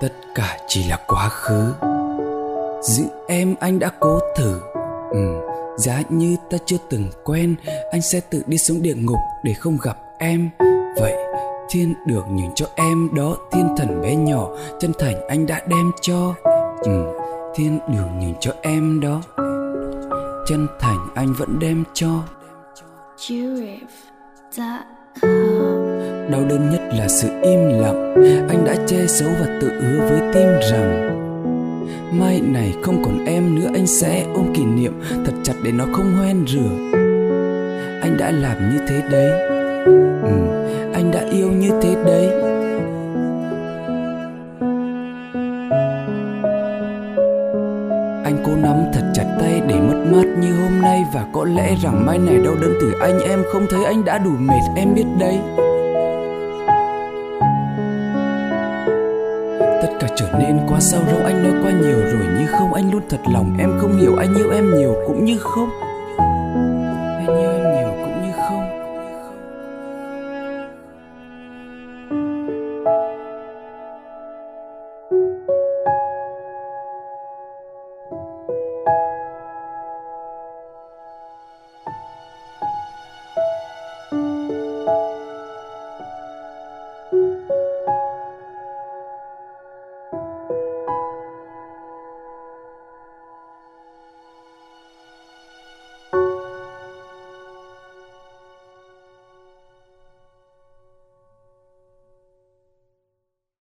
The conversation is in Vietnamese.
tất cả chỉ là quá khứ. Giữ em anh đã cố thử. Ừ giá như ta chưa từng quen, anh sẽ tự đi xuống địa ngục để không gặp em. Vậy thiên đường nhường cho em đó, thiên thần bé nhỏ, chân thành anh đã đem cho. Ừ thiên đường nhường cho em đó, chân thành anh vẫn đem cho đau đớn nhất là sự im lặng. Anh đã che giấu và tự hứa với tim rằng mai này không còn em nữa anh sẽ ôm kỷ niệm thật chặt để nó không hoen rửa. Anh đã làm như thế đấy. Ừ, anh đã yêu như thế đấy. Anh cố nắm thật chặt tay để mất mát như hôm nay và có lẽ rằng mai này đau đớn từ anh em không thấy anh đã đủ mệt em biết đấy. Cả trở nên quá sao râu. Anh nói quá nhiều rồi, như không, anh luôn thật lòng. Em không hiểu anh yêu em nhiều cũng như không. Anh yêu em